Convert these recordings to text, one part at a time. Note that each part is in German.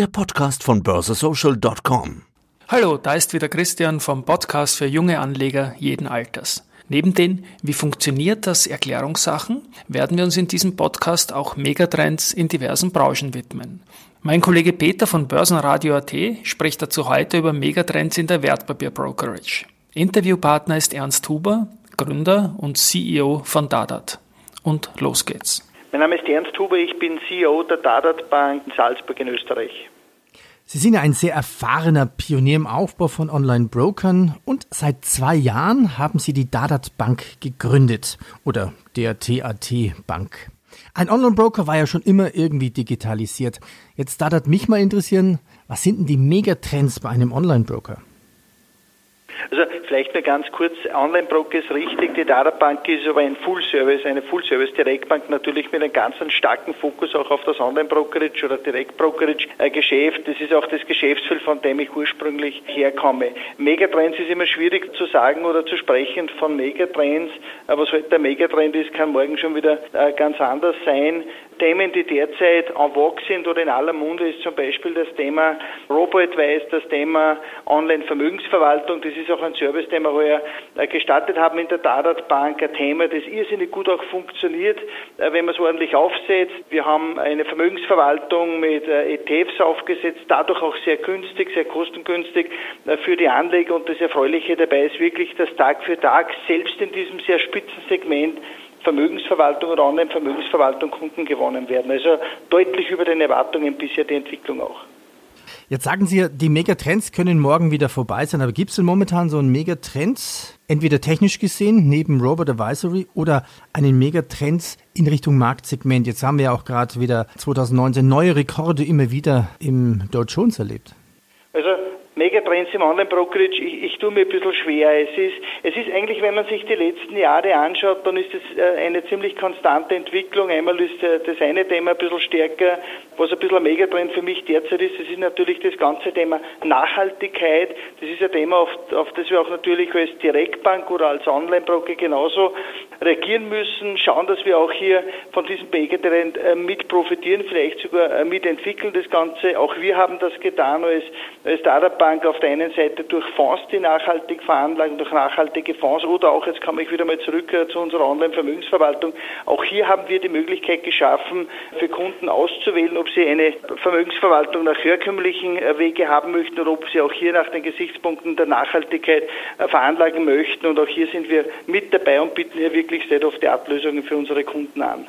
der Podcast von börsesocial.com. Hallo, da ist wieder Christian vom Podcast für junge Anleger jeden Alters. Neben den Wie funktioniert das Erklärungssachen werden wir uns in diesem Podcast auch Megatrends in diversen Branchen widmen. Mein Kollege Peter von Börsenradio.at spricht dazu heute über Megatrends in der Wertpapierbrokerage. Interviewpartner ist Ernst Huber, Gründer und CEO von Dadat. Und los geht's. Mein Name ist Ernst Huber, ich bin CEO der Dadat Bank in Salzburg in Österreich. Sie sind ja ein sehr erfahrener Pionier im Aufbau von Online-Brokern und seit zwei Jahren haben Sie die Dadat Bank gegründet oder der TAT Bank. Ein Online-Broker war ja schon immer irgendwie digitalisiert. Jetzt Dadat mich mal interessieren, was sind denn die Megatrends bei einem Online-Broker? Also vielleicht nur ganz kurz, Online-Broker ist richtig, die Darabank ist aber ein Full-Service, eine Full-Service-Direktbank natürlich mit einem ganz starken Fokus auch auf das Online-Brokerage oder Direktbrokerage-Geschäft. Das ist auch das Geschäftsfeld, von dem ich ursprünglich herkomme. Megatrends ist immer schwierig zu sagen oder zu sprechen von Megatrends. Aber was heute der Megatrend ist, kann morgen schon wieder äh, ganz anders sein. Themen, die derzeit en vogue sind oder in aller Munde, ist zum Beispiel das Thema Robo-Advice, das Thema Online-Vermögensverwaltung. Das ist auch ein Service, den wir heuer äh, gestartet haben in der Dadat Bank. Ein Thema, das irrsinnig gut auch funktioniert, äh, wenn man es ordentlich aufsetzt. Wir haben eine Vermögensverwaltung mit äh, ETFs aufgesetzt, dadurch auch sehr günstig, sehr kostengünstig für die Anleger. Und das Erfreuliche dabei ist wirklich, dass Tag für Tag selbst in diesem sehr spitzen Segment Vermögensverwaltung oder Online-Vermögensverwaltung Kunden gewonnen werden. Also deutlich über den Erwartungen bisher die Entwicklung auch. Jetzt sagen Sie ja, die Megatrends können morgen wieder vorbei sein, aber gibt es denn momentan so einen Megatrend, entweder technisch gesehen, neben Robot Advisory oder einen Megatrend in Richtung Marktsegment? Jetzt haben wir ja auch gerade wieder 2019 neue Rekorde immer wieder im Dow Jones erlebt. Also Megatrends im Online-Brokerage, ich, ich tue mir ein bisschen schwer. Es ist, es ist eigentlich, wenn man sich die letzten Jahre anschaut, dann ist es äh, eine ziemlich konstante Entwicklung. Einmal ist äh, das eine Thema ein bisschen stärker, was ein bisschen ein Megatrend für mich derzeit ist, das ist natürlich das ganze Thema Nachhaltigkeit. Das ist ein Thema, auf, auf das wir auch natürlich als Direktbank oder als Online-Broker genauso reagieren müssen, schauen, dass wir auch hier von diesem Megatrend äh, mit profitieren, vielleicht sogar mitentwickeln das Ganze. Auch wir haben das getan als, als Startup Bank auf der einen Seite durch Fonds, die nachhaltig veranlagen, durch nachhaltige Fonds oder auch, jetzt komme ich wieder mal zurück äh, zu unserer Online-Vermögensverwaltung, auch hier haben wir die Möglichkeit geschaffen, für Kunden auszuwählen, ob sie eine Vermögensverwaltung nach herkömmlichen äh, Wege haben möchten oder ob sie auch hier nach den Gesichtspunkten der Nachhaltigkeit äh, veranlagen möchten. Und auch hier sind wir mit dabei und bieten hier wirklich State-of-the-Art-Lösungen für unsere Kunden an.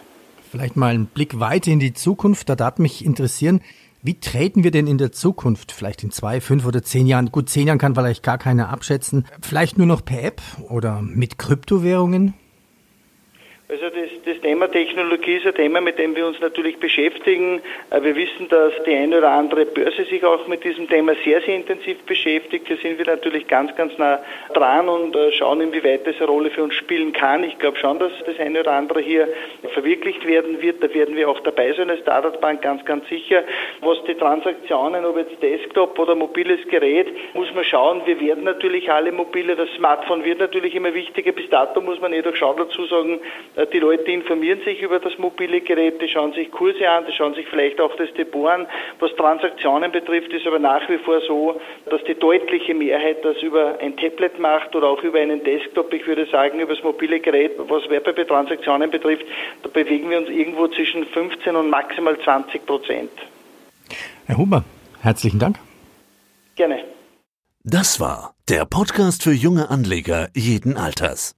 Vielleicht mal einen Blick weiter in die Zukunft. Da darf mich interessieren, wie treten wir denn in der Zukunft, vielleicht in zwei, fünf oder zehn Jahren, gut, zehn Jahren kann vielleicht gar keiner abschätzen, vielleicht nur noch per App oder mit Kryptowährungen? Also das, das Thema Technologie ist ein Thema, mit dem wir uns natürlich beschäftigen. Äh, wir wissen, dass die eine oder andere Börse sich auch mit diesem Thema sehr, sehr intensiv beschäftigt. Da sind wir natürlich ganz, ganz nah dran und äh, schauen, inwieweit das eine Rolle für uns spielen kann. Ich glaube schon, dass das eine oder andere hier verwirklicht werden wird. Da werden wir auch dabei sein als Startup-Bank ganz, ganz sicher. Was die Transaktionen, ob jetzt Desktop oder mobiles Gerät, muss man schauen. Wir werden natürlich alle mobile, das Smartphone wird natürlich immer wichtiger. Bis dato muss man jedoch schon dazu sagen, die Leute informieren sich über das mobile Gerät, die schauen sich Kurse an, die schauen sich vielleicht auch das Depot an. Was Transaktionen betrifft, ist aber nach wie vor so, dass die deutliche Mehrheit das über ein Tablet macht oder auch über einen Desktop. Ich würde sagen, über das mobile Gerät, was Werbetransaktionen betrifft, da bewegen wir uns irgendwo zwischen 15 und maximal 20 Prozent. Herr Huber, herzlichen Dank. Gerne. Das war der Podcast für junge Anleger jeden Alters.